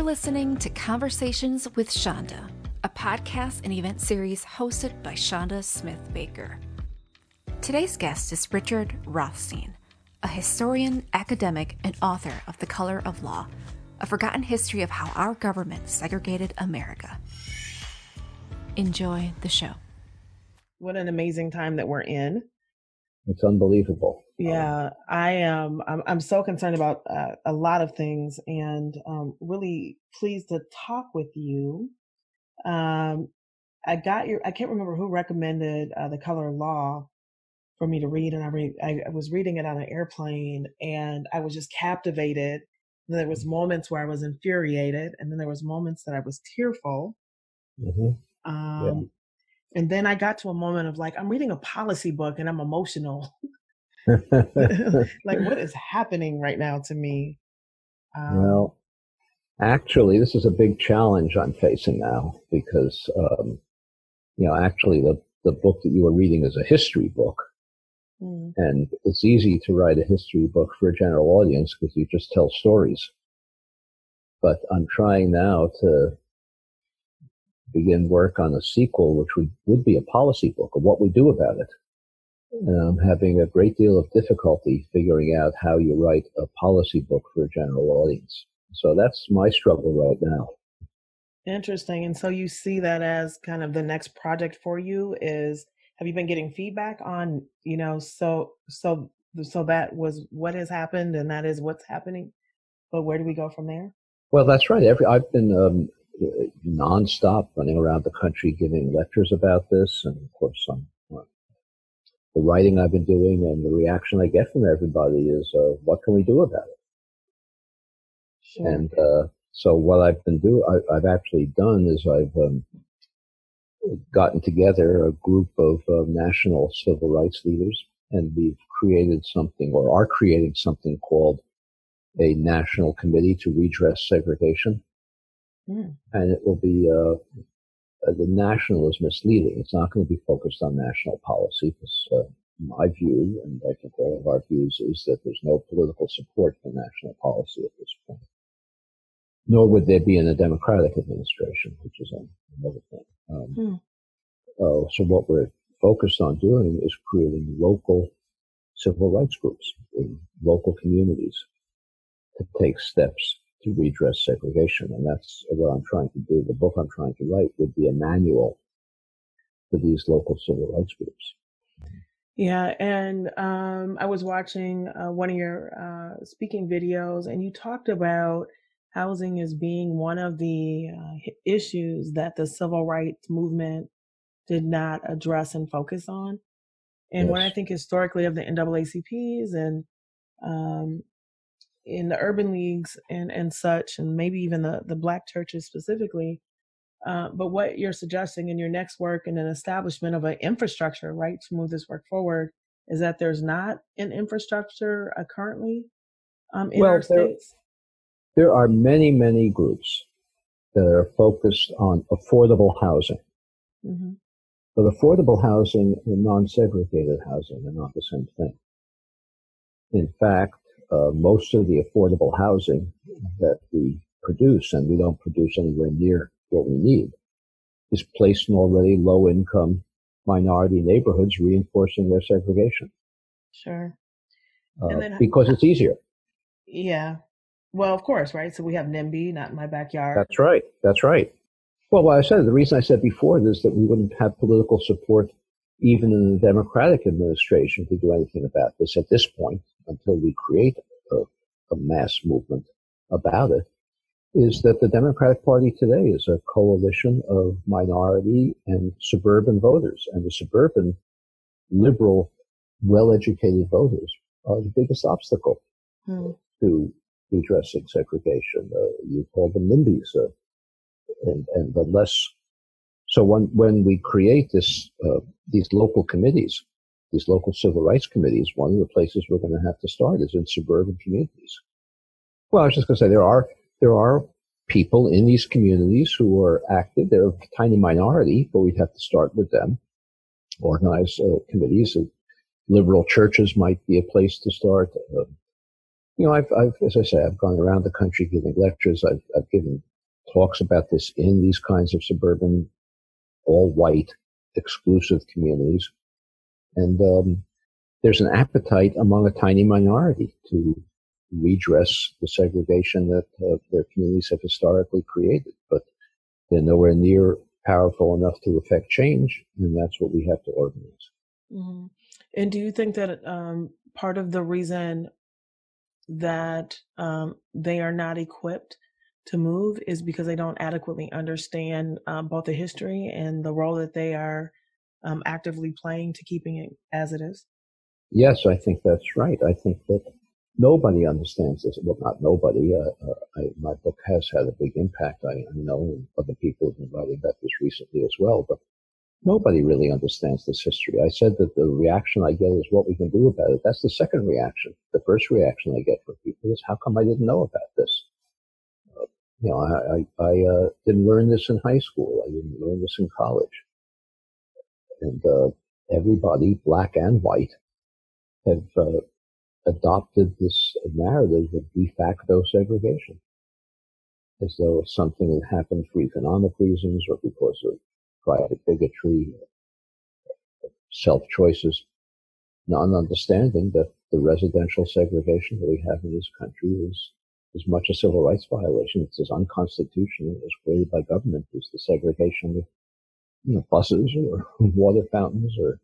You're listening to Conversations with Chanda, a podcast and event series hosted by Chanda Smith Baker. Today's guest is Richard Rothstein, a historian, academic, and author of The Color of Law, a forgotten history of how our government segregated America. Enjoy the show. What an amazing time that we're in. It's unbelievable. Yeah, I am. I'm, I'm so concerned about uh, a lot of things, and um, really pleased to talk with you. Um, I got your. I can't remember who recommended uh, the Color of Law for me to read, and I read. I, was reading it on an airplane, and I was just captivated. And there was moments where I was infuriated, and then there was moments that I was tearful. hmm Um, Yeah. And then I got to a moment of like, I'm reading a policy book and I'm emotional. like, what is happening right now to me? Um, well, actually, this is a big challenge I'm facing now because, um, you know, actually, the the book that you were reading is a history book, mm, and it's easy to write a history book for a general audience because you just tell stories. But I'm trying now to begin work on a sequel, which would, would be a policy book of what we do about it. And I'm having a great deal of difficulty figuring out how you write a policy book for a general audience. So that's my struggle right now. interesting. And so you see that as kind of the next project for you is have you been getting feedback on, you know, so so so that was what has happened and that is what's happening. But where do we go from there? Well, that's right. Every I've been um, nonstop running around the country giving lectures about this, and of course, some the writing I've been doing and the reaction I get from everybody is, uh, "What can we do about it?" Sure. And uh, so, what I've been doing, I've actually done is I've um, gotten together a group of uh, national civil rights leaders, and we've created something, or are creating something called a national committee to redress segregation Mm, and it will be uh, uh, the national is misleading. It's not going to be focused on national policy because uh, my view, and I think all of our views, is that there's no political support for national policy at this point. Nor would there be in a democratic administration, which is another thing. Um, Hmm. uh, so what we're focused on doing is creating local civil rights groups in local communities to take steps to redress segregation. And that's what I'm trying to do. The book I'm trying to write would be a manual for these local civil rights groups. Yeah, and um, I was watching uh, one of your uh, speaking videos, and you talked about housing as being one of the uh, issues that the civil rights movement did not address and focus on. And when I think historically of the NAACPs and um, in the urban leagues and, and such, and maybe even the, the black churches specifically, uh, but what you're suggesting in your next work and an establishment of an infrastructure, right, to move this work forward, is that there's not an infrastructure uh, currently um, in Well, our there- states. There are many, many groups that are focused on affordable housing. hmm But affordable housing and non-segregated housing are not the same thing. In fact, uh, most of the affordable housing that we produce, and we don't produce anywhere near what we need, is placed in already low-income minority neighborhoods, reinforcing their segregation Sure. uh, then- because it's easier. Yeah. Well, of course, right? So we have NIMBY, not in my backyard. That's right. That's right. Well, what I said, the reason I said before is that we wouldn't have political support even in the Democratic administration to do anything about this at this point until we create a, a mass movement about it is that the Democratic Party today is a coalition of minority and suburban voters and the suburban liberal, well-educated voters are the biggest obstacle Hmm. to redressing segregation. Uh, you call them NIMBYs, uh, and and the less. So when when we create this uh, these local committees, these local civil rights committees, one of the places we're going to have to start is in suburban communities. Well, I was just going to say there are there are people in these communities who are active. They're a tiny minority, but we'd have to start with them. Organize uh, committees. Uh, liberal churches might be a place to start. Uh, you know, I've, I've, as I say, I've gone around the country giving lectures. I've, I've given talks about this in these kinds of suburban, all white, exclusive communities. And um, there's an appetite among a tiny minority to redress the segregation that uh, their communities have historically created. But they're nowhere near powerful enough to affect change, and that's what we have to organize. Mm-hmm. And do you think that um, part of the reason that um, they are not equipped to move is because they don't adequately understand um, both the history and the role that they are um, actively playing to keeping it as it is? Yes, I think that's right. I think that nobody understands this. Well, not nobody. Uh, uh, I, my book has had a big impact. I, I know other people have been writing about this recently as well, but nobody really understands this history. I said that the reaction I get is what we can do about it. That's the second reaction. The first reaction I get from people is, how come I didn't know about this? You know, I, I, I uh, didn't learn this in high school. I didn't learn this in college. And uh, everybody, black and white, have uh, adopted this narrative of de facto segregation as though it's something that happened for economic reasons or because of private bigotry, self choices, non understanding that the residential segregation that we have in this country is as much a civil rights violation. It's as unconstitutional as created by government as the segregation of you know, buses or water fountains or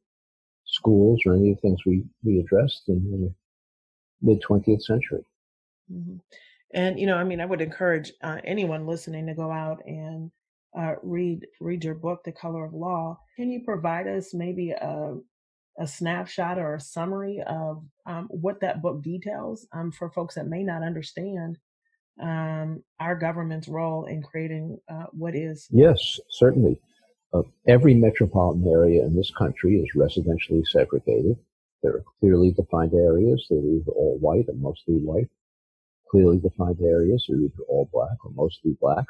schools or any of the things we, we addressed in the mid 20th century. Mm-hmm. And, you know, I mean, I would encourage uh, anyone listening to go out and uh, read read your book, The Color of Law. Can you provide us maybe a, a snapshot or a summary of um, what that book details um, for folks that may not understand um, our government's role in creating uh, what is? Yes, certainly. Uh, every metropolitan area in this country is residentially segregated. There are clearly defined areas that are either all white or mostly white. Clearly defined areas are either all black or mostly black.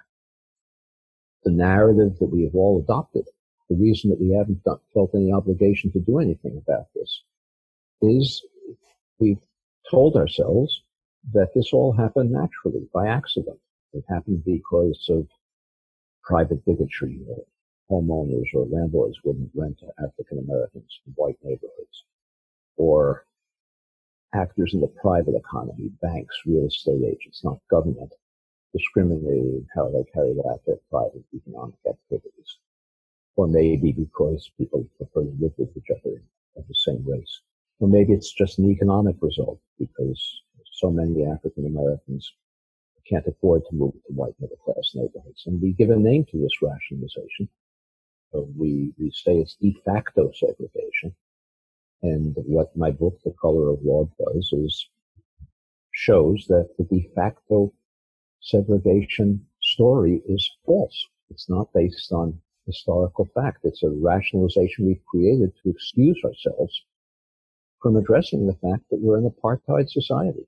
The narrative that we have all adopted, the reason that we haven't done, felt any obligation to do anything about this, is we've told ourselves that this all happened naturally by accident. It happened because of private bigotry, homeowners or landlords wouldn't rent to African Americans in white neighborhoods, or actors in the private economy, banks, real estate agents, not government, discriminating how they carried out their private economic activities. Or maybe because people prefer to live with each other of the same race. Or maybe it's just an economic result because so many African Americans can't afford to move to white middle class neighborhoods. And we give a name to this rationalization we, we say it's de facto segregation. And what my book, The Color of Law, does is shows that the de facto segregation story is false. It's not based on historical fact. It's a rationalization we've created to excuse ourselves from addressing the fact that we're an apartheid society.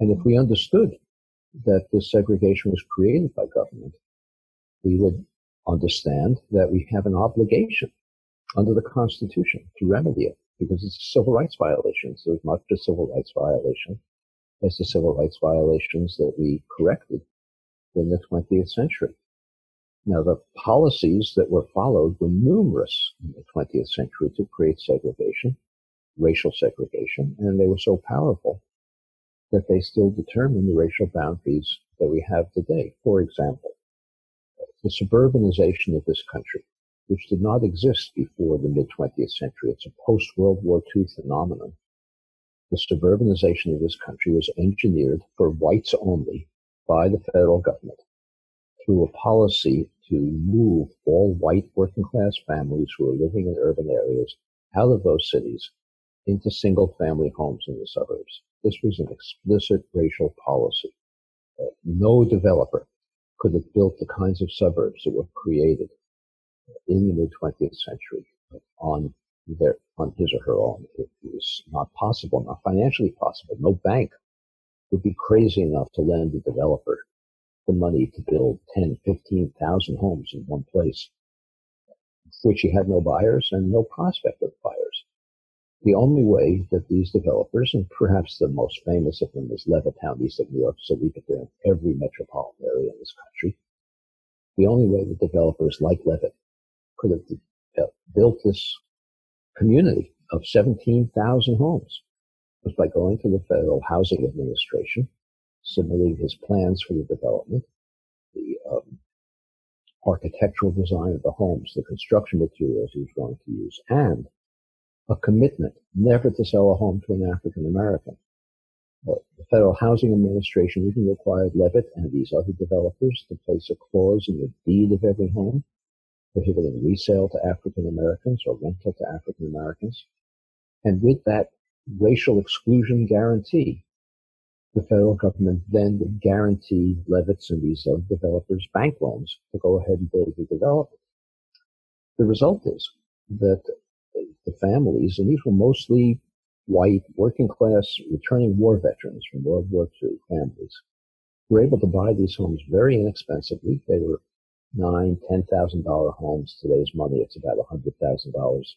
And if we understood that this segregation was created by government, we would understand that we have an obligation under the Constitution to remedy it because it's a civil rights violation. So it's not just civil rights violation as the civil rights violations that we corrected in the 20th century. Now, the policies that were followed were numerous in the 20th century to create segregation, racial segregation, and they were so powerful that they still determine the racial boundaries that we have today. For example, the suburbanization of this country, which did not exist before the mid 20th century. It's a post World War II phenomenon. The suburbanization of this country was engineered for whites only by the federal government through a policy to move all white working class families who are living in urban areas out of those cities into single family homes in the suburbs. This was an explicit racial policy. Uh, no developer could have built the kinds of suburbs that were created in the mid 20th century on their on his or her own. It was not possible, not financially possible. No bank would be crazy enough to lend a developer the money to build 10, 15,000 homes in one place, which he had no buyers and no prospect of buyers. The only way that these developers, and perhaps the most famous of them is Levittown, east of New York City, but they're in every metropolitan area in this country, the only way that developers like Levitt could have uh, built this community of 17,000 homes was by going to the Federal Housing Administration, submitting his plans for the development, the um, architectural design of the homes, the construction materials he was going to use, and a commitment never to sell a home to an African American. The Federal Housing Administration even required Levitt and these other developers to place a clause in the deed of every home prohibiting resale to African Americans or rental to African Americans. And with that racial exclusion guarantee, the federal government then would guarantee Levitt's and these other developers bank loans to go ahead and build the development. The result is that the families, and these were mostly white, working class, returning war veterans from World War II families, were able to buy these homes very inexpensively. They were nine, ten thousand dollar homes. Today's money, it's about a hundred thousand dollars.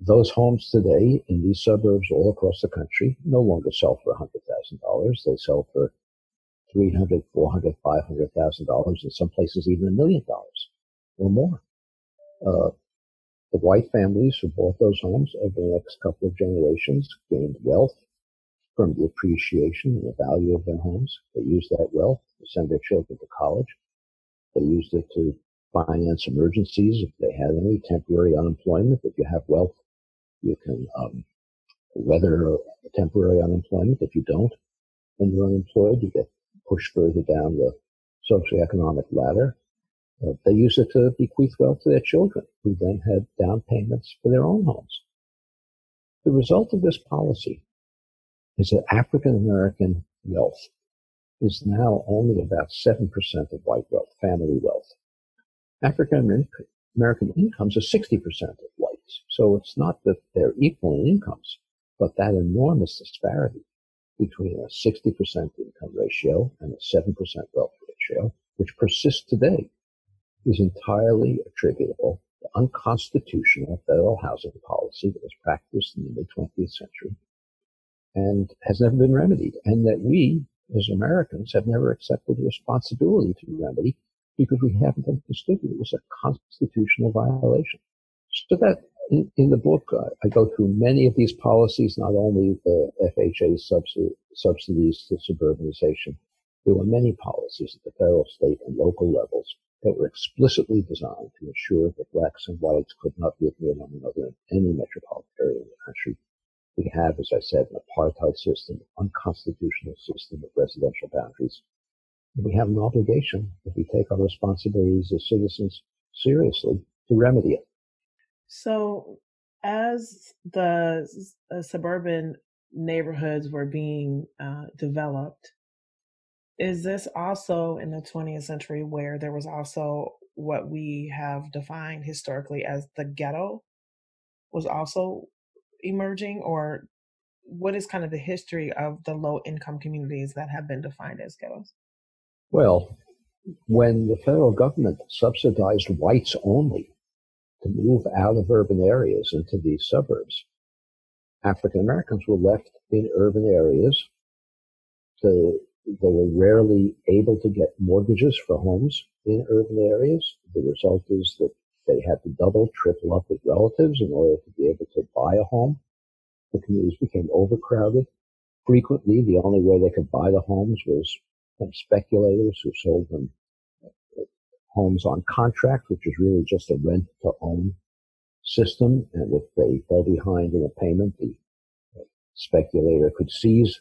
Those homes today in these suburbs all across the country no longer sell for a hundred thousand dollars. They sell for three hundred, four hundred, five hundred thousand dollars. In some places, even a million dollars or more. Uh, the white families who bought those homes over the next couple of generations gained wealth from the appreciation and the value of their homes. They used that wealth to send their children to college. They used it to finance emergencies if they had any temporary unemployment. If you have wealth, you can um, weather temporary unemployment. If you don't, and you're unemployed, you get pushed further down the socioeconomic ladder. Uh, they use it to bequeath wealth to their children, who then had down payments for their own homes. The result of this policy is that African American wealth is now only about 7% of white wealth, family wealth. African American incomes are 60% of So it's not that they're equal in incomes, but that enormous disparity between a 60% income ratio and a 7% wealth ratio, which persists today is entirely attributable to unconstitutional federal housing policy that was practiced in the mid 20th century and has never been remedied, and that we as Americans have never accepted responsibility to remedy because we haven't understood. It was a constitutional violation. So that in, in the book, uh, I go through many of these policies, not only the FHA subsidies to suburbanization. There were many policies at the federal, state, and local levels that were explicitly designed to ensure that blacks and whites could not live near one another in any metropolitan area in the country. We have, as I said, an apartheid system, unconstitutional system of residential boundaries. We have an obligation, if we take our responsibilities as citizens seriously, to remedy it. So, as the uh, suburban neighborhoods were being uh, developed, is this also in the 20th century where there was also what we have defined historically as the ghetto was also emerging? Or what is kind of the history of the low income communities that have been defined as ghettos? Well when the federal government subsidized whites only to move out of urban areas into these suburbs african americans were left in urban areas to they were rarely able to get mortgages for homes in urban areas. The result is that they had to double, triple up with relatives in order to be able to buy a home. The communities became overcrowded. Frequently, the only way they could buy the homes was from speculators who sold them homes on contract, which is really just a rent to own system. And if they fell behind in a payment, the speculator could seize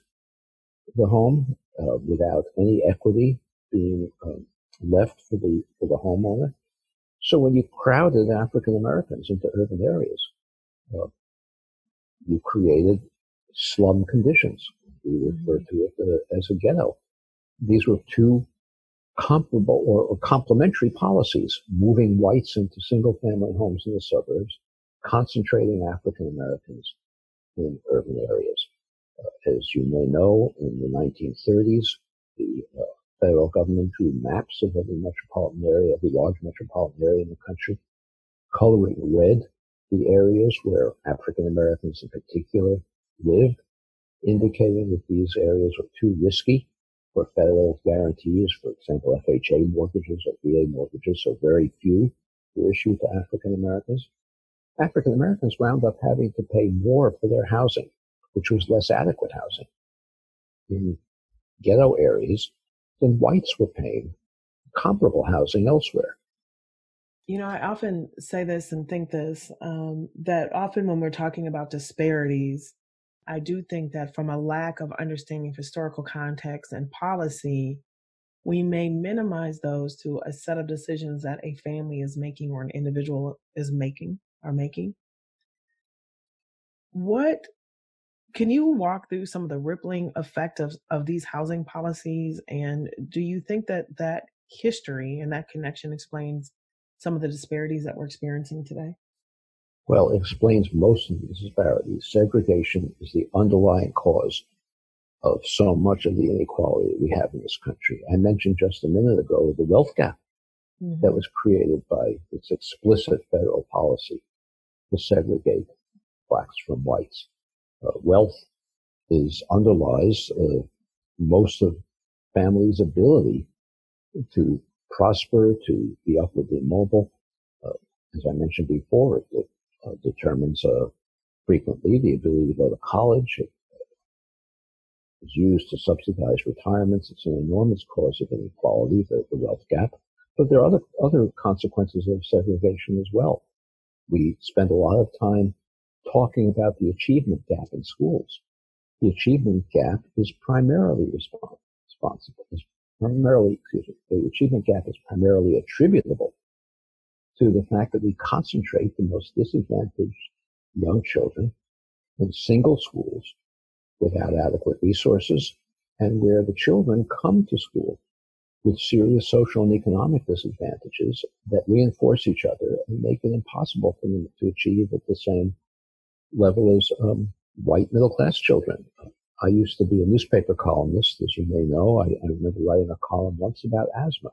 the home uh, without any equity being um, left for the for the homeowner. So when you crowded African Americans into urban areas, uh, you created slum conditions. We refer to it uh, as a ghetto. These were two comparable or, or complementary policies, moving whites into single family homes in the suburbs, concentrating African Americans in urban areas. Uh, as you may know, in the 1930s, the uh, federal government drew maps of every metropolitan area, every large metropolitan area in the country, coloring red the areas where African Americans in particular lived, indicating that these areas were too risky for federal guarantees, for example, FHA mortgages or VA mortgages, so very few were issued to African Americans. African Americans wound up having to pay more for their housing, which was less adequate housing in ghetto areas than whites were paying comparable housing elsewhere. You know, I often say this and think this um, that often when we're talking about disparities, I do think that from a lack of understanding of historical context and policy, we may minimize those to a set of decisions that a family is making or an individual is making are making. What can you walk through some of the rippling effect of, of these housing policies? And do you think that that history and that connection explains some of the disparities that we're experiencing today? Well, it explains most of the disparities. Segregation is the underlying cause of so much of the inequality that we have in this country. I mentioned just a minute ago the wealth gap mm-hmm. that was created by its explicit federal policy to segregate blacks from whites. Uh, wealth is underlies uh, most of families' ability to prosper, to be upwardly mobile. Uh, as I mentioned before, it, it uh, determines uh, frequently the ability to go to college. It is used to subsidize retirements. It's an enormous cause of inequality, the, the wealth gap. But there are other, other consequences of segregation as well. We spend a lot of time talking about the achievement gap in schools. The achievement gap is primarily responsible, is primarily, excuse me, the achievement gap is primarily attributable to the fact that we concentrate the most disadvantaged young children in single schools without adequate resources and where the children come to school with serious social and economic disadvantages that reinforce each other and make it impossible for them to achieve at the same level as um, white middle class children. I used to be a newspaper columnist, as you may know. I, I remember writing a column once about asthma.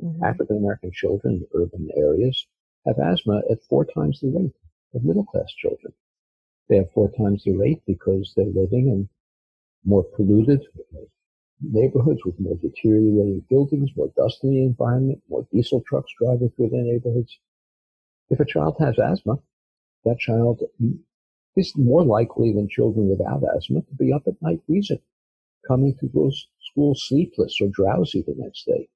Mm-hmm. African American children in urban areas have asthma at four times the rate of middle class children. They have four times the rate because they're living in more polluted neighborhoods with more deteriorating buildings, more dust in the environment, more diesel trucks driving through their neighborhoods. If a child has asthma, that child is more likely than children without asthma to be up at night wheezing, coming to school sleepless or drowsy the next day.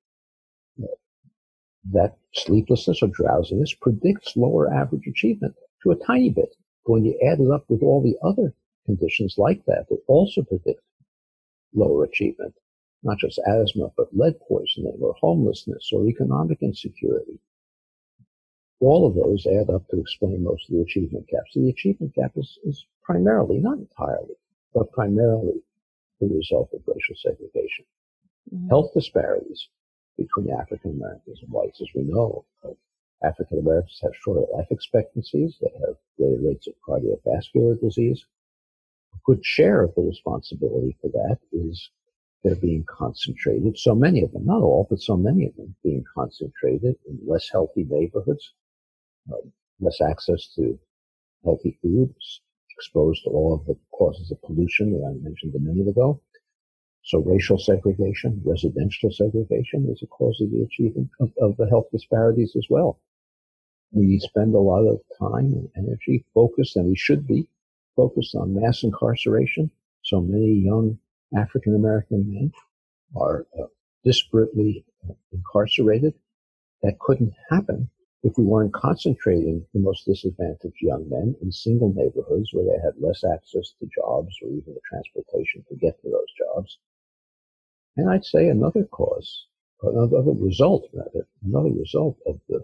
That sleeplessness or drowsiness predicts lower average achievement to a tiny bit. But When you add it up with all the other conditions like that, that also predict lower achievement, not just asthma, but lead poisoning or homelessness or economic insecurity all of those add up to explain most of the achievement gap. So the achievement gap is, is primarily, not entirely, but primarily the result of racial segregation. Mm-hmm. Health disparities between African Americans and whites, as we know, African Americans have shorter life expectancies. They have greater rates of cardiovascular disease. A good share of the responsibility for that is they're being concentrated. So many of them, not all, but so many of them being concentrated in less healthy neighborhoods, uh, less access to healthy foods, exposed to all of the causes of pollution that I mentioned a minute ago. So racial segregation, residential segregation is a cause of the achievement of, of the health disparities as well. We spend a lot of time and energy focused, and we should be focused on mass incarceration. So many young African American men are uh, disparately incarcerated. That couldn't happen if we weren't concentrating the most disadvantaged young men in single neighborhoods where they had less access to jobs or even the transportation to get to those jobs. And I'd say another cause, another result rather, another result of the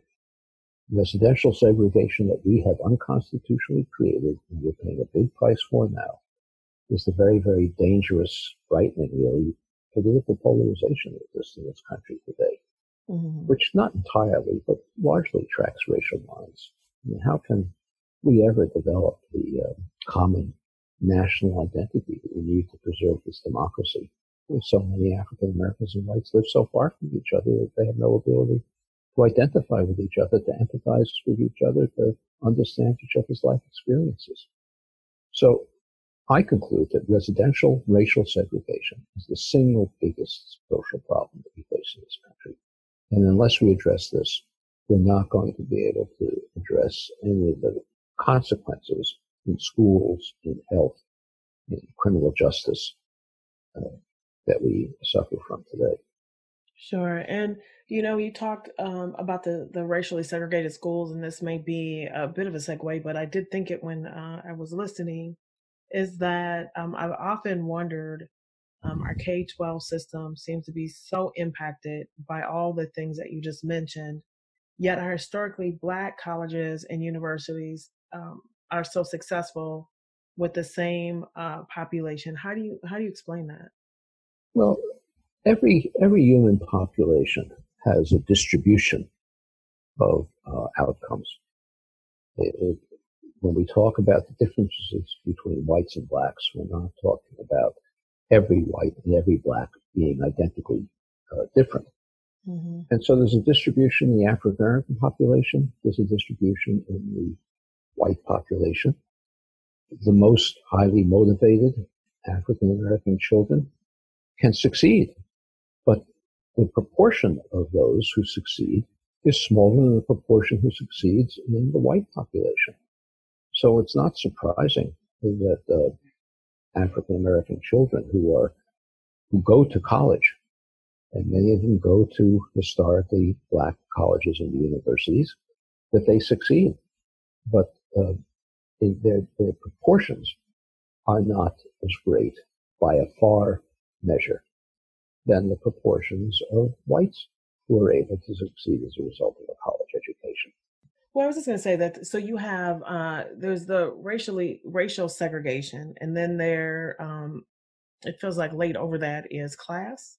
residential segregation that we have unconstitutionally created and we're paying a big price for now is the very, very dangerous, frightening, really, political polarization that exists in this country today mm-hmm. which not entirely, but largely tracks racial lines. I mean, how can we ever develop the uh, common national identity that we need to preserve this democracy? So many African Americans and whites live so far from each other that they have no ability to identify with each other, to empathize with each other, to understand each other's life experiences. So I conclude that residential racial segregation is the single biggest social problem that we face in this country. And unless we address this, we're not going to be able to address any of the consequences in schools, in health, in criminal justice uh, that we suffer from today. Sure. And, you know, you talked um, about the, the racially segregated schools, and this may be a bit of a segue, but I did think it when uh, I was listening, is that um, I've often wondered um, our K 12 system seems to be so impacted by all the things that you just mentioned. Yet our historically black colleges and universities um, are so successful with the same uh, population. How do you how do you explain that? Well, every every human population has a distribution of uh, outcomes. It, it, when we talk about the differences between whites and blacks, we're not talking about every white and every black being identically uh, different. Mm-hmm. And so there's a distribution in the African American population. There's a distribution in the white population. The most highly motivated African American children can succeed, but the proportion of those who succeed is smaller than the proportion who succeeds in the white population. So it's not surprising that uh, African American children who are who go to college, and many of them go to historically black colleges and universities, that they succeed. But uh, their, their proportions are not as great by a far measure than the proportions of whites who are able to succeed as a result of a college education. Well, I was just going to say that. So you have uh, there's the racially racial segregation, and then there um, it feels like laid over that is class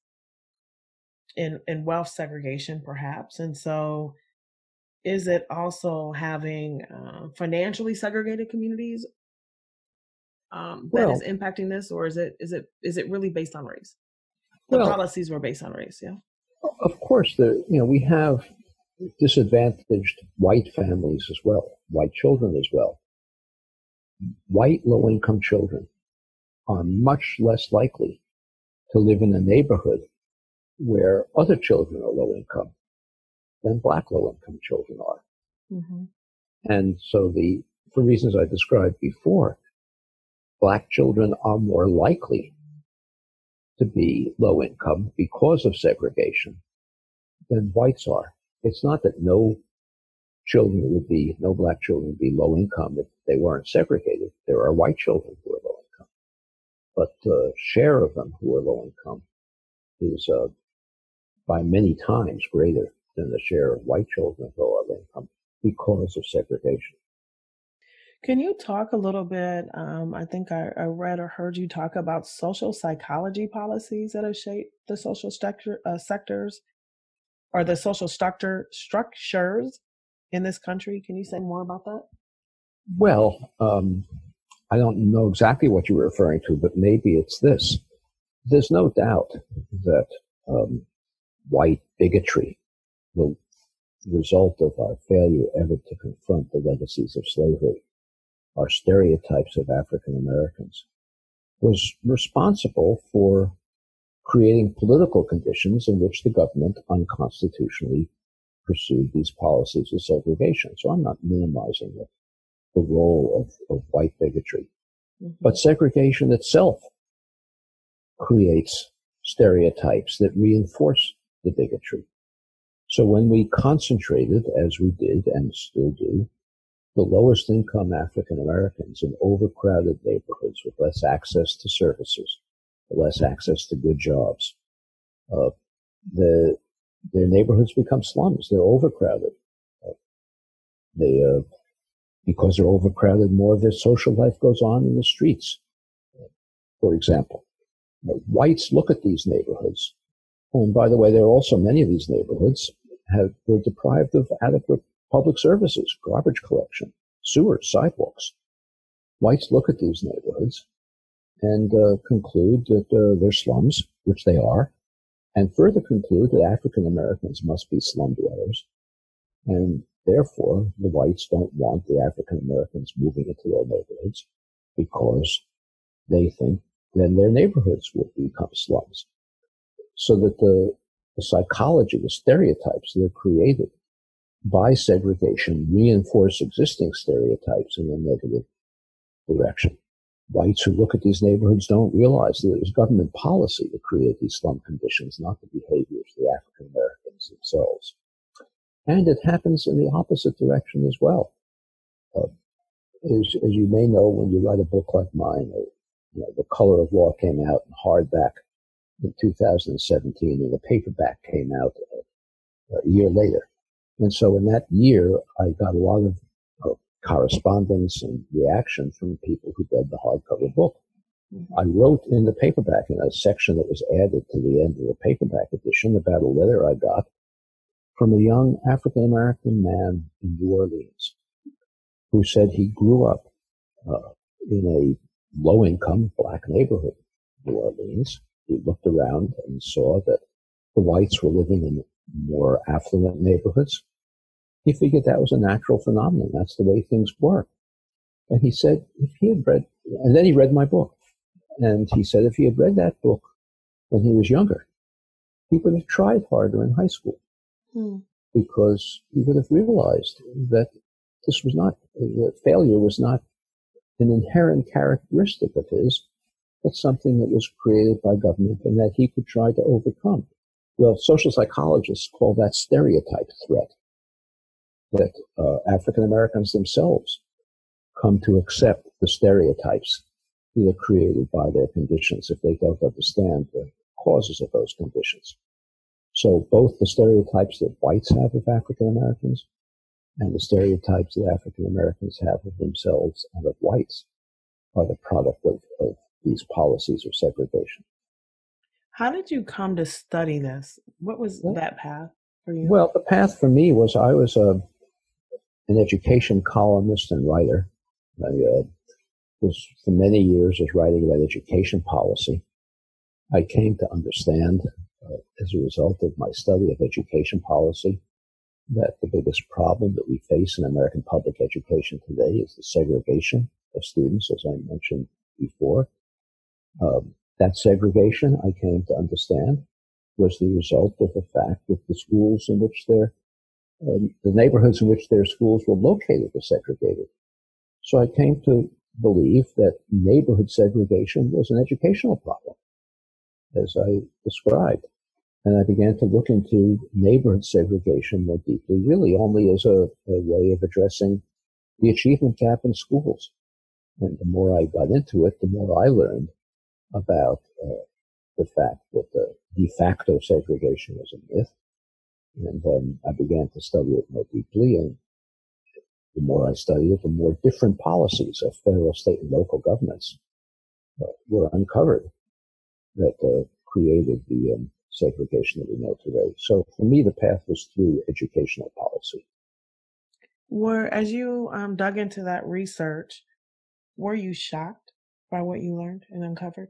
and and wealth segregation, perhaps. And so, is it also having uh, financially segregated communities um, that well, is impacting this, or is it is it is it really based on race? The well, policies were based on race, yeah. Of course, the you know we have disadvantaged white families as well, white children as well. White low income children are much less likely to live in a neighborhood where other children are low income than black low income children are. Mm-hmm. And so the, for reasons I described before, black children are more likely to be low income because of segregation than whites are. It's not that no children would be, no black children would be low income if they weren't segregated. There are white children who are low income. But the share of them who are low income is uh, by many times greater than the share of white children who are low income because of segregation. Can you talk a little bit? Um, I think I, I, read or heard you talk about social psychology policies that have shaped the social sector, uh, sectors or the social structure structures in this country. Can you say more about that? Well, um, I don't know exactly what you're referring to, but maybe it's this. There's no doubt that um, white bigotry, the result of our failure ever to confront the legacies of slavery, our stereotypes of African Americans, was responsible for creating political conditions in which the government unconstitutionally pursued these policies of segregation. So I'm not minimizing the, the role of, of white bigotry. Mm-hmm. But segregation itself creates stereotypes that reinforce the bigotry. So when we concentrated, as we did and still do, the lowest income African Americans in overcrowded neighborhoods with less access to services, less access to good jobs. Uh, the their neighborhoods become slums. They're overcrowded. Uh, they uh, because they're overcrowded, more of their social life goes on in the streets. For example, whites look at these neighborhoods, and by the way, there are also many of these neighborhoods have were deprived of adequate public services, garbage collection, sewers, sidewalks. Whites look at these neighborhoods and uh, conclude that uh, they're slums, which they are, and further conclude that African Americans must be slum dwellers, and therefore the whites don't want the African Americans moving into their neighborhoods because they think, then their neighborhoods will become slums. So that the, the psychology, the stereotypes that are created by segregation reinforce existing stereotypes in a negative direction. Whites who look at these neighborhoods don't realize that it was government policy to create these slum conditions, not the behaviors of the African Americans themselves. And it happens in the opposite direction as well. Uh, as, as you may know, when you write a book like mine, uh, you know, The Color of Law came out in hardback in 2017, and the paperback came out uh, a year later. And so in that year, I got a lot of uh, correspondence and reaction from people who read the hardcover book. Mm-hmm. I wrote in the paperback in a section that was added to the end of the paperback edition about a letter I got from a young African American man in New Orleans who said he grew up uh, in a low income black neighborhood, in New Orleans. He looked around and saw that the whites were living in more affluent neighborhoods. He figured that was a natural phenomenon. That's the way things work. And he said, if he had read, and then he read my book. And he said, if he had read that book when he was younger, he would have tried harder in high school hmm. because he would have realized that this was not, that failure was not an inherent characteristic of his, but something that was created by government and that he could try to overcome. Well, social psychologists call that stereotype threat that uh, African Americans themselves come to accept the stereotypes that are created by their conditions if they don't understand the causes of those conditions. So both the stereotypes that whites have of African Americans and the stereotypes that African Americans have of themselves and of whites are the product of, of these policies of segregation. How did you come to study this? What was well, that path for you? Well, the path for me was I was a, an education columnist and writer. I uh, was for many years was writing about education policy. I came to understand uh, as a result of my study of education policy that the biggest problem that we face in American public education today is the segregation of students, as I mentioned before. Um, that segregation, I came to understand, was the result of the fact that the schools in which their, um, the neighborhoods in which their schools were located were segregated. So I came to believe that neighborhood segregation was an educational problem, as I described. And I began to look into neighborhood segregation more deeply, really only as a, a way of addressing the achievement gap in schools. And the more I got into it, the more I learned about uh, the fact that the de facto segregation was a myth. And um, I began to study it more deeply. And the more I studied it, the more different policies of federal, state, and local governments uh, were uncovered that uh, created the um, segregation that we know today. So for me, the path was through educational policy. Were as you um, dug into that research, were you shocked by what you learned and uncovered?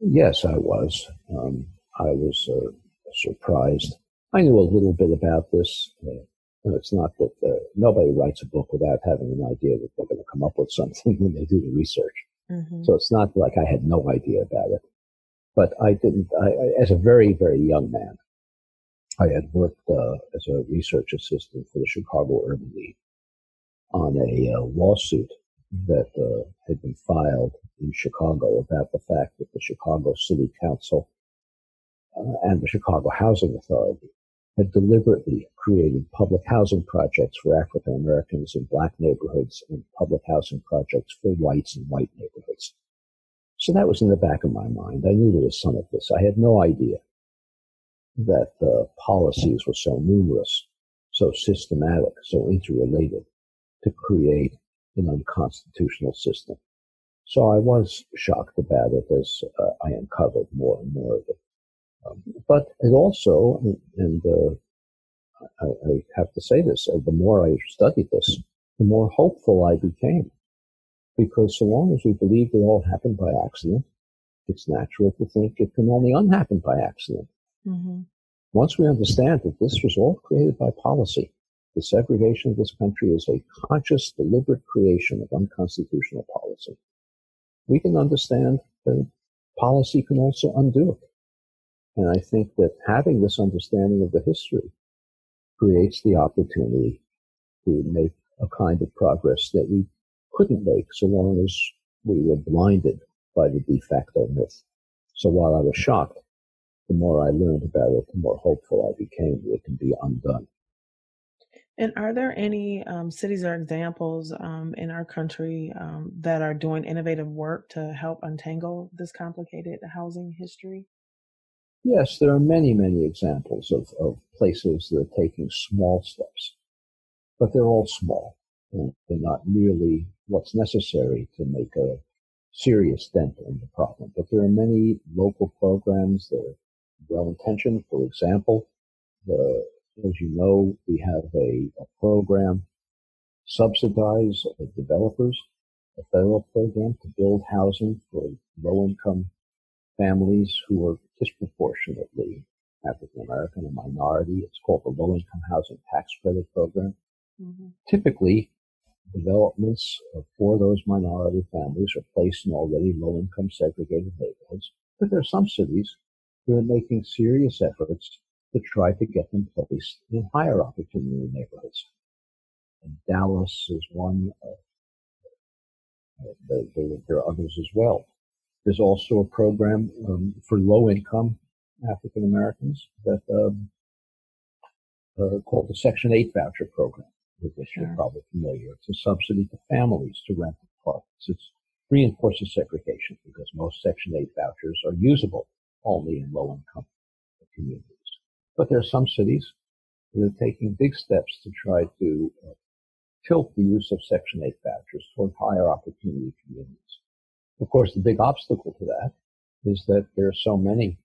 Yes, I was. Um, I was uh, surprised. I knew a little bit about this. Uh, it's not that uh, nobody writes a book without having an idea that they're going to come up with something when they do the research. Mm-hmm. So it's not like I had no idea about it. But I didn't, I, as a very, very young man, I had worked uh, as a research assistant for the Chicago Urban League on a uh, lawsuit that uh, had been filed in Chicago about the fact that the Chicago City Council uh, and the Chicago Housing Authority had deliberately created public housing projects for African Americans in black neighborhoods and public housing projects for whites in white neighborhoods. So that was in the back of my mind. I knew there was some of this. I had no idea that the policies were so numerous, so systematic, so interrelated to create an unconstitutional system. So I was shocked about it as uh, I uncovered more and more of it. Um, but it also, and uh, I, I, have to say this, uh, the more I studied this, the more hopeful I became. Because so long as we believe it all happened by accident, it's natural to think it can only unhappen by accident. Mm-hmm. Once we understand that this was all created by policy, the segregation of this country is a conscious, deliberate creation of unconstitutional policy. we can understand that policy can also undo it. And I think that having this understanding of the history creates the opportunity to make a kind of progress that we couldn't make so long as we were blinded by the de facto myth. So while I was shocked, the more I learned about it, the more hopeful I became that it can be undone. And are there any um, cities or examples um, in our country um, that are doing innovative work to help untangle this complicated housing history? Yes, there are many, many examples of, of places that are taking small steps, but they're all small. And they're not nearly what's necessary to make a serious dent in the problem. But there are many local programs that are well intentioned. For example, the, as you know, we have a, a program subsidize developers, a federal program to build housing for low income families who are disproportionately African American and minority. It's called the Low Income Housing Tax Credit Program. Mm-hmm. Typically, developments for those minority families are placed in already low income segregated neighborhoods. But there are some cities who are making serious efforts to try to get them placed in higher opportunity neighborhoods. And Dallas is one. Uh, there are others as well. There's also a program um, for low income African Americans that um, uh, called the Section 8 voucher program with. Sure. You're probably familiar. It's a subsidy to families to rent apartments. It reinforces segregation because most Section 8 vouchers are usable only in low income communities. But there are some cities that are taking big steps to try to uh, tilt the use of Section 8 vouchers toward higher opportunity communities. Of course, the big obstacle to that is that there are so many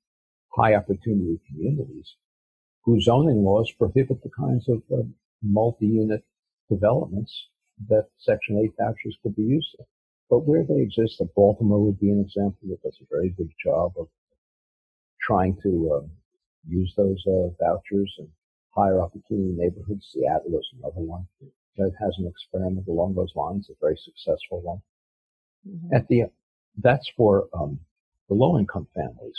high opportunity communities whose zoning laws prohibit the kinds of uh, multi-unit developments that Section 8 vouchers could be used in. But where they exist, Baltimore would be an example that does a very good job of trying to uh, use those uh, vouchers and higher opportunity neighborhoods. Seattle is another one that has an experiment along those lines, a very successful one. Mm-hmm. At the that's for um, the low income families.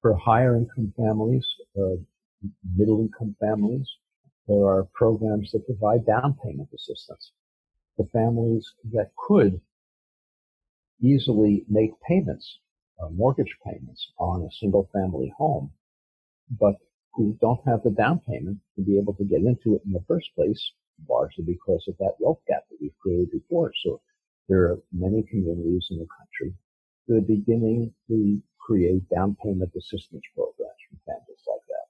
For higher income families, uh, middle income families, there are programs that provide down payment assistance for families that could easily make payments, uh, mortgage payments on a single family home, but who don't have the down payment to be able to get into it in the first place, largely because of that wealth gap that we've created before. So there are many communities in the country that are beginning to create down payment assistance programs for families like that.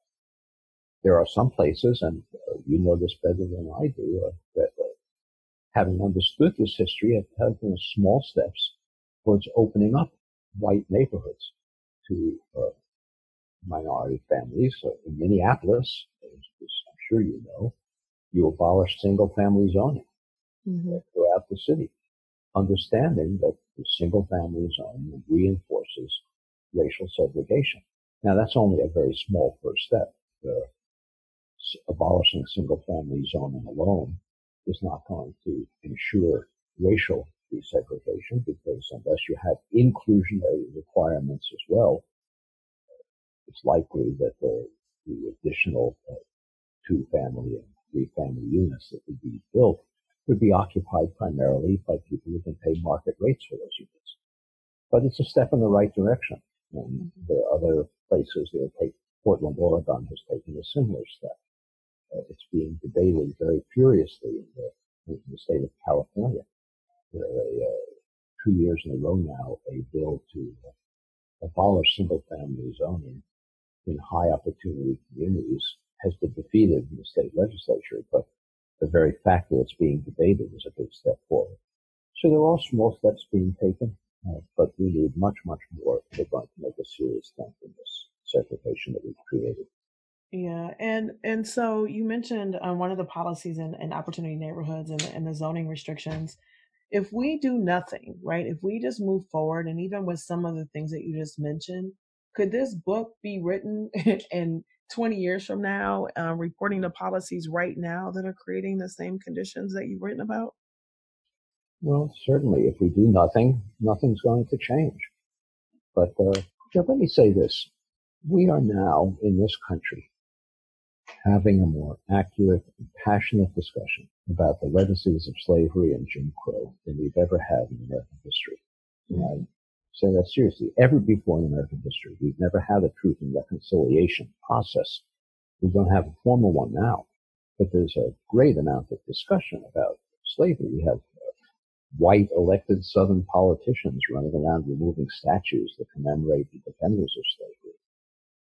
There are some places, and uh, you know this better than I do, uh, that uh, having understood this history have taken small steps towards opening up white neighborhoods to uh, minority families. So in Minneapolis, as, I'm sure you know, you abolished single family zoning mm-hmm. throughout the city, understanding that the single family zoning reinforces racial segregation. Now that's only a very small first step. Uh, abolishing single family zoning alone is not going to ensure racial desegregation because unless you have inclusionary requirements as well, it's likely that the, the additional uh, two family and three family units that would be built would be occupied primarily by people who can pay market rates for those units. But it's a step in the right direction. And there are other places that take Portland, Oregon has taken a similar step. Uh, it's being debated very furiously in the, in the state of California, where a, uh, two years in a row now, a bill to uh, abolish single-family zoning in high opportunity communities has been defeated in the state legislature, but the very fact that it's being debated is a big step forward. So there are small steps being taken, uh, but we need much, much more if we're going to make a serious dent in this segregation that we've created. Yeah, and and so you mentioned um, one of the policies in, in opportunity neighborhoods and, and the zoning restrictions. If we do nothing, right? If we just move forward, and even with some of the things that you just mentioned, could this book be written in 20 years from now, uh, reporting the policies right now that are creating the same conditions that you've written about? Well, certainly, if we do nothing, nothing's going to change. But uh, let me say this: we are now in this country having a more accurate and passionate discussion about the legacies of slavery and Jim Crow than we've ever had in American history. And I say that seriously. Ever before in American history, we've never had a truth and reconciliation process. We don't have a formal one now, but there's a great amount of discussion about slavery. We have uh, white elected Southern politicians running around removing statues that commemorate the defenders of slavery.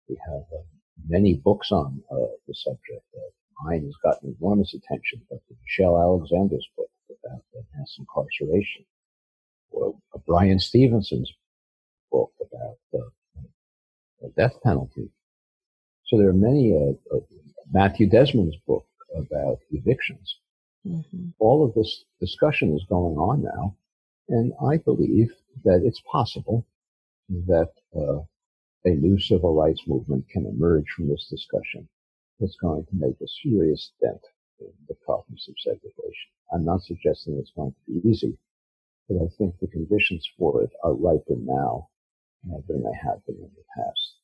We have uh, many books on uh, the subject. Uh, mine has gotten enormous attention, but Michelle Alexander's book about mass incarceration, or Bryan Stevenson's book about uh, the death penalty. So there are many, uh, uh, Matthew Desmond's book about evictions. Mm-hmm. All of this discussion is going on now, and I believe that it's possible that uh, a new civil rights movement can emerge from this discussion that's going to make a serious dent in the problems of segregation. I'm not suggesting it's going to be easy, but I think the conditions for it are riper now uh, than they have been in the past.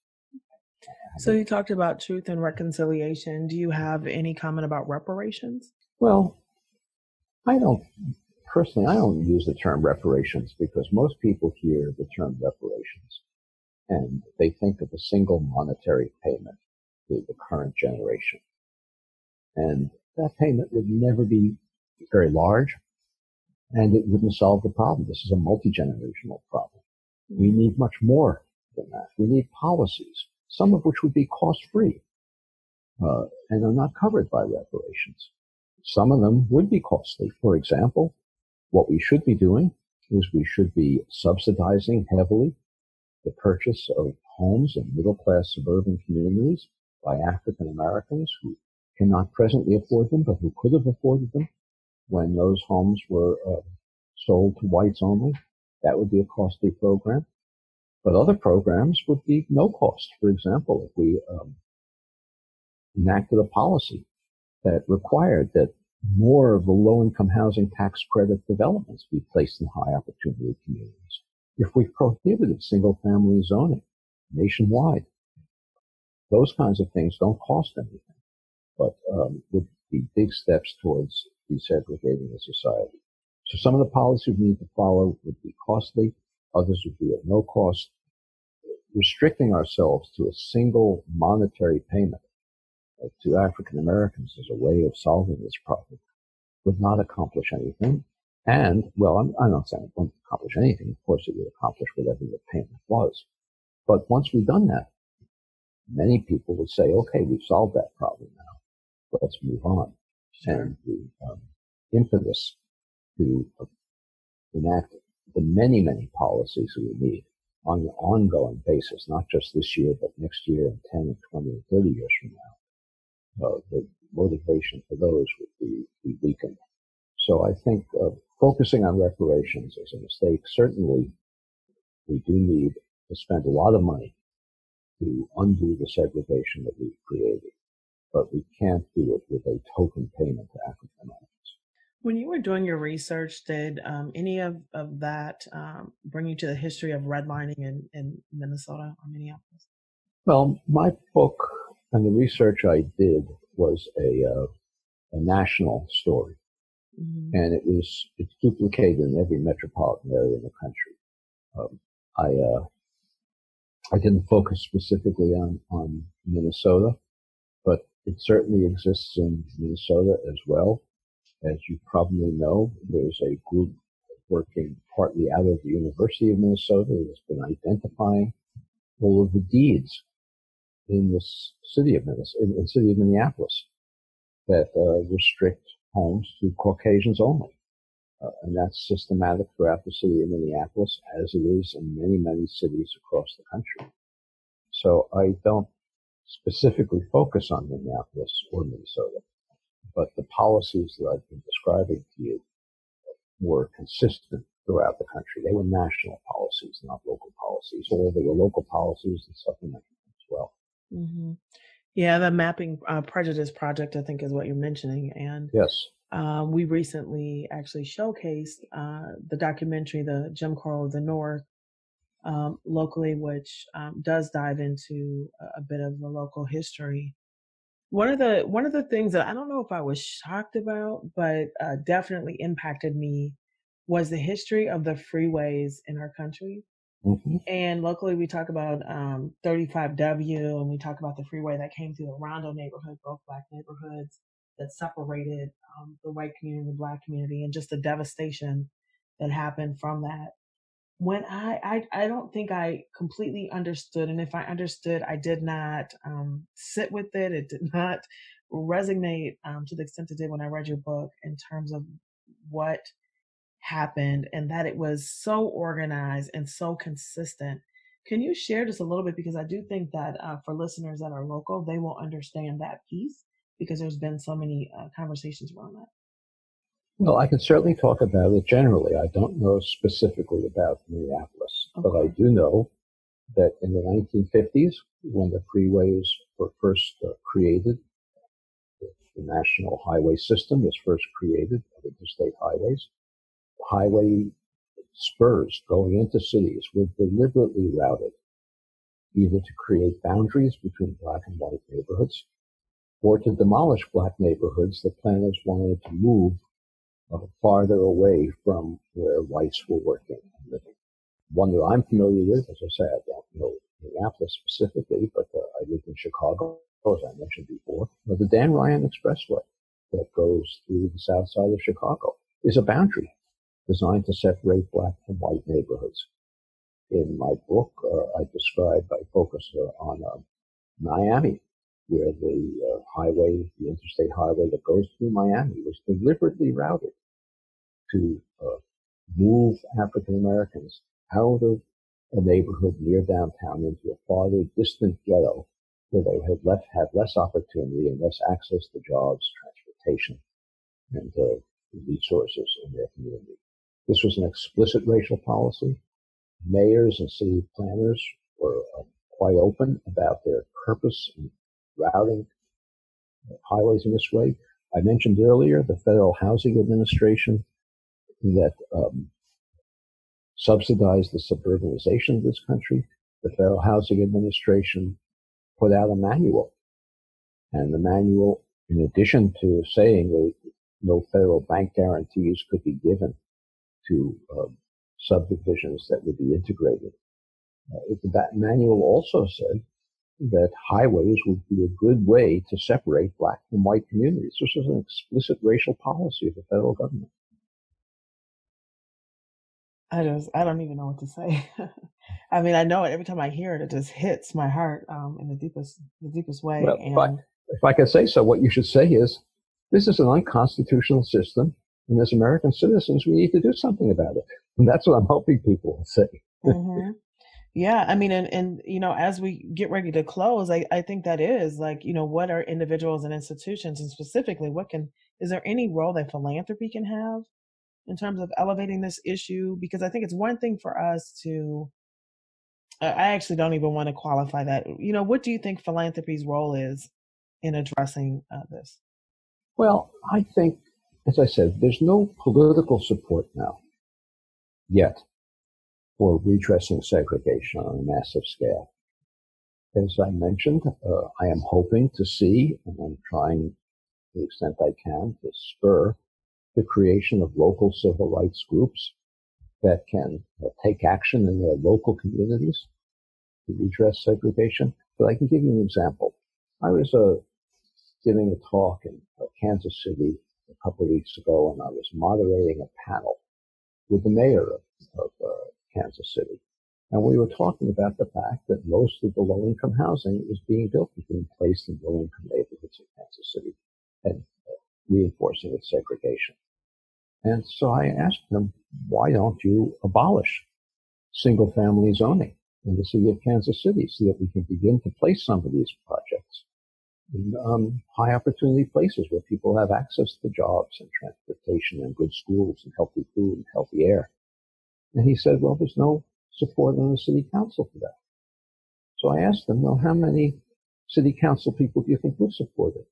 So you talked about truth and reconciliation. Do you have any comment about reparations? Well, I don't personally. I don't use the term reparations because most people hear the term reparations and they think of a single monetary payment to the current generation. And that payment would never be very large and it wouldn't solve the problem. This is a multi-generational problem. We need much more than that. We need policies, some of which would be cost free, uh, and are not covered by reparations. Some of them would be costly. For example, what we should be doing is we should be subsidizing heavily the purchase of homes in middle class suburban communities by African Americans who cannot presently afford them, but who could have afforded them when those homes were uh, sold to whites only. That would be a costly program. But other programs would be no cost. For example, if we um, enacted a policy that required that more of the low-income housing tax credit developments be placed in high opportunity communities if we prohibited single family zoning nationwide. Those kinds of things don't cost anything, but um, would be big steps towards desegregating the society. So some of the policies we need to follow would be costly, others would be at no cost. Restricting ourselves to a single monetary payment uh, to African Americans as a way of solving this problem would not accomplish anything and, well, I'm, I'm not saying it won't accomplish anything. Of course, it would accomplish whatever the payment was. But once we've done that, many people would say, okay, we've solved that problem now. Let's move on. And the um, impetus to enact the many, many policies we need on an ongoing basis, not just this year, but next year and 10 and 20 and 30 years from now, uh, the motivation for those would be, be weakened. So I think uh, focusing on reparations is a mistake. Certainly, we do need to spend a lot of money to undo the segregation that we've created, but we can't do it with a token payment to African Americans. When you were doing your research, did um, any of, of that um, bring you to the history of redlining in, in Minnesota or Minneapolis? Well, my book and the research I did was a, uh, a national story. Mm-hmm. And it was, it's duplicated in every metropolitan area in the country. Um, I, uh, I didn't focus specifically on, on Minnesota, it certainly exists in Minnesota as well. As you probably know, there's a group working partly out of the University of Minnesota that's been identifying all of the deeds in the city of Minnesota, in the city of Minneapolis that uh, restrict homes to Caucasians only. Uh, and that's systematic throughout the city of Minneapolis, as it is in many, many cities across the country. So I don't specifically focus on Minneapolis or Minnesota, but the policies that I've been describing to you were consistent throughout the country. They were national policies, not local policies, although they were local policies and supplemented as well. Mm-hmm. Yeah, the mapping uh, prejudice project, I think, is what you're mentioning, and yes, um, we recently actually showcased uh, the documentary, The Jim Crow of the North, um, locally, which um, does dive into a, a, bit of the local history. One of the one of the things that I don't know if I was shocked about, but uh, definitely impacted me, was the history of the freeways in our country. Mm-hmm. And locally, we talk about um, 35W, and we talk about the freeway that came through the Rondo neighborhood, both black neighborhoods, that separated um, the white community and the black community, and just the devastation that happened from that. When I, I, I don't think I completely understood, and if I understood, I did not um, sit with it. It did not resonate um, to the extent it did when I read your book in terms of what happened and that it was so organized and so consistent. Can you share just a little bit? Because I do think that uh, for listeners that are local, they will understand that piece because there's been so many uh, conversations around that. Well, I can certainly talk about it generally. I don't know specifically about Minneapolis, okay. but I do know that in the 1950s, when the freeways were first uh, created, the national highway system was first created, the interstate highways highway spurs going into cities were deliberately routed either to create boundaries between black and white neighborhoods or to demolish black neighborhoods that planners wanted to move farther away from where whites were working and living. One that I'm familiar with, as I say, I don't know Minneapolis specifically, but uh, I lived in Chicago, as I mentioned before. the Dan Ryan Expressway that goes through the south side of Chicago is a boundary designed to separate black from white neighborhoods. In my book, uh, I describe, I focus uh, on uh, Miami, where the uh, highway, the interstate highway that goes through Miami was deliberately routed to uh, move African Americans out of a neighborhood near downtown into a farther distant ghetto where they had left, had less opportunity and less access to jobs, transportation, and uh, resources in their community. This was an explicit racial policy. Mayors and city planners were uh, quite open about their purpose in routing highways in this way. I mentioned earlier the Federal Housing Administration that um, subsidized the suburbanization of this country. The Federal Housing Administration put out a manual. And the manual, in addition to saying that no federal bank guarantees could be given to um, subdivisions that would be integrated. Uh, that manual also said that highways would be a good way to separate black from white communities. This was an explicit racial policy of the federal government. I just, I don't even know what to say. I mean, I know it every time I hear it, it just hits my heart um, in the deepest, the deepest way. Well, and, if I can say so, what you should say is, this is an unconstitutional system and as American citizens, we need to do something about it. And that's what I'm hoping people will say. mm-hmm. Yeah, I mean, and and you know, as we get ready to close, I I think that is like, you know, what are individuals and institutions, and specifically, what can is there any role that philanthropy can have in terms of elevating this issue? Because I think it's one thing for us to. I actually don't even want to qualify that. You know, what do you think philanthropy's role is in addressing uh, this? Well, I think as I said, there's no political support now yet for redressing segregation on a massive scale. As I mentioned, uh, I am hoping to see, and I'm trying the extent I can to spur the creation of local civil rights groups that can uh, take action in their local communities to redress segregation. But I can give you an example. I was uh, giving a talk in uh, Kansas City a couple of weeks ago, and I was moderating a panel with the mayor of, of uh, Kansas City. And we were talking about the fact that most of the low income housing is being built is being placed in low income neighborhoods in Kansas City and uh, reinforcing its segregation. And so I asked them, why don't you abolish single family zoning in the city of Kansas City so that we can begin to place some of these projects in um, high opportunity places where people have access to jobs and transportation and good schools and healthy food and healthy air. And he said, well, there's no support on the city council for that. So I asked him, well, how many city council people do you think would support it?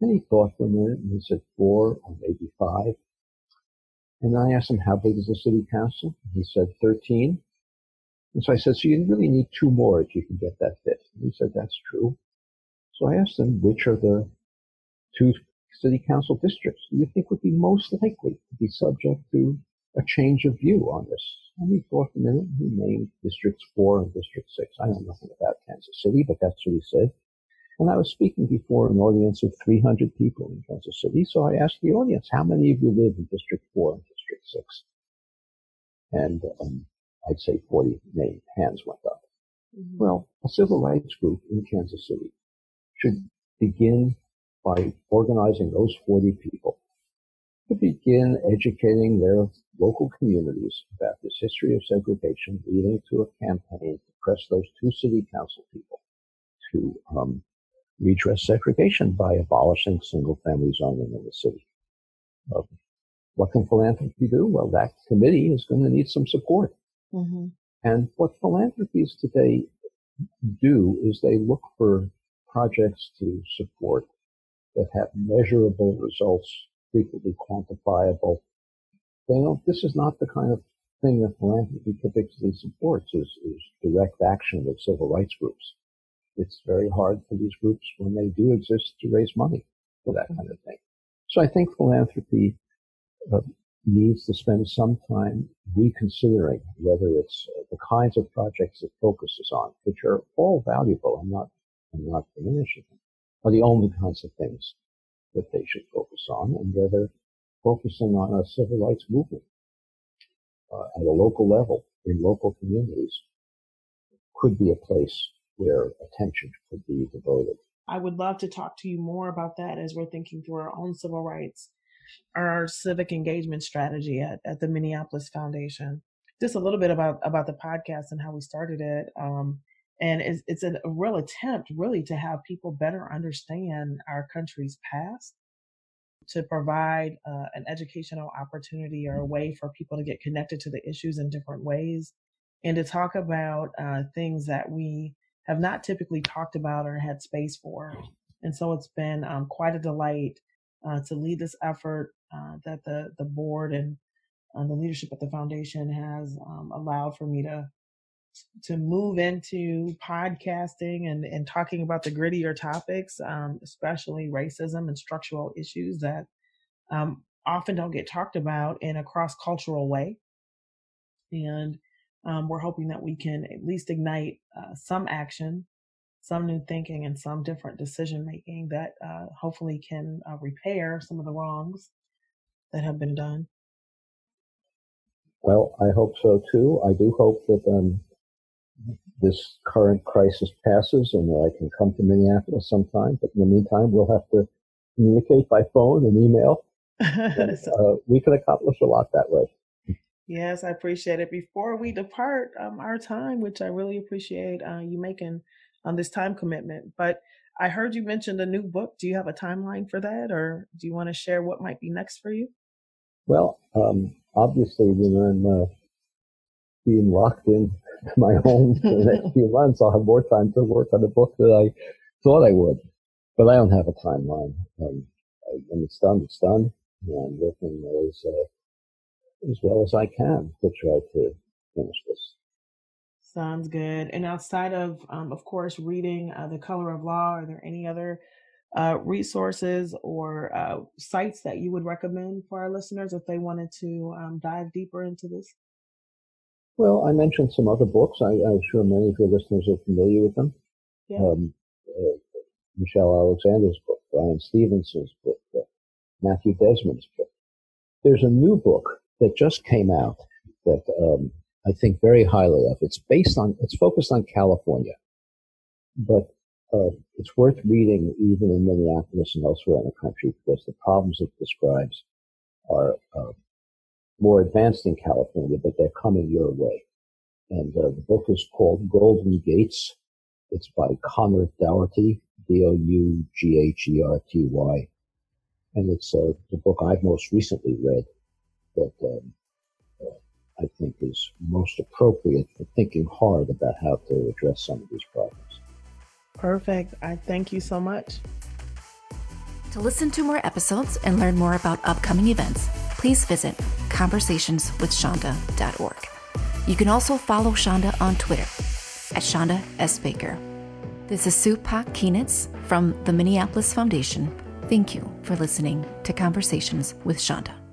And he thought for a minute and he said four or maybe five. And I asked him, how big is the city council? He said 13. And so I said, so you really need two more if you can get that fifth. And he said, that's true. So I asked him, which are the two city council districts you think would be most likely to be subject to a change of view on this? And he thought a minute. He named districts four and district six. I know nothing about Kansas City, but that's what he said. And I was speaking before an audience of 300 people in Kansas City. So I asked the audience, how many of you live in district four and district six? And um, I'd say 40 name hands went up. Mm-hmm. Well, a civil rights group in Kansas City should begin by organizing those 40 people to begin educating their local communities about this history of segregation, leading to a campaign to press those two city council people to um, redress segregation by abolishing single family zoning in the city. What can philanthropy do? Well, that committee is going to need some support. Mm-hmm. And what philanthropies today do is they look for projects to support that have measurable results, frequently quantifiable. They know this is not the kind of thing that philanthropy typically supports is, is direct action with civil rights groups. It's very hard for these groups when they do exist to raise money for that kind of thing. So I think philanthropy uh, needs to spend some time reconsidering whether it's uh, the kinds of projects it focuses on, which are all valuable. I'm not, I'm not diminishing them, are the only kinds of things that they should focus on, and whether focusing on a civil rights movement uh, at a local level in local communities could be a place where attention could be devoted. I would love to talk to you more about that as we're thinking through our own civil rights our civic engagement strategy at, at the Minneapolis Foundation. Just a little bit about about the podcast and how we started it. Um, and it's, it's a real attempt, really, to have people better understand our country's past, to provide uh, an educational opportunity or a way for people to get connected to the issues in different ways, and to talk about uh, things that we have not typically talked about or had space for. And so it's been um, quite a delight uh, to lead this effort uh, that the the board and uh, the leadership at the foundation has um, allowed for me to to move into podcasting and, and talking about the grittier topics, um, especially racism and structural issues that um, often don't get talked about in a cross cultural way. And um, we're hoping that we can at least ignite uh, some action some new thinking and some different decision making that uh, hopefully can uh, repair some of the wrongs that have been done. Well, I hope so too. I do hope that um, this current crisis passes and that I can come to Minneapolis sometime. But in the meantime, we'll have to communicate by phone and email. and, uh, we can accomplish a lot that way. Yes, I appreciate it. Before we depart um, our time, which I really appreciate uh, you making on this time commitment. But I heard you mentioned a new book. Do you have a timeline for that, or do you want to share what might be next for you? Well, um, obviously, when I'm uh, being locked in my home for the next few months, I'll have more time to work on the book that I thought I would. But I don't have a timeline. Um, when it's done, it's done. And I'm working as uh, as well as I can to try to finish this. Sounds good. And outside of, um, of course, reading uh, The Color of Law, are there any other uh, resources or uh, sites that you would recommend for our listeners if they wanted to um, dive deeper into this? Well, I mentioned some other books. I, am sure many of your listeners are familiar with them. Yeah. Um, uh, Michelle Alexander's book, Bryan Stevenson's book, uh, Matthew Desmond's book. There's a new book that just came out that um, I think very highly of. It's based on, it's focused on California, but uh, it's worth reading even in Minneapolis and elsewhere in the country because the problems it describes are uh, more advanced in California, but they're coming your way. And uh, the book is called Golden Gates. It's by Conor Dougherty, D-O-U-G-H-E-R-T-Y. And it's uh, the book I've most recently read that um, I think is most appropriate for thinking hard about how to address some of these problems. Perfect. I thank you so much. To listen to more episodes and learn more about upcoming events, please visit conversationswithchanda.org. You can also follow Chanda on Twitter at Chanda S. Baker. This is Sue Pak Kienitz from the Minneapolis Foundation. Thank you for listening to Conversations with Chanda.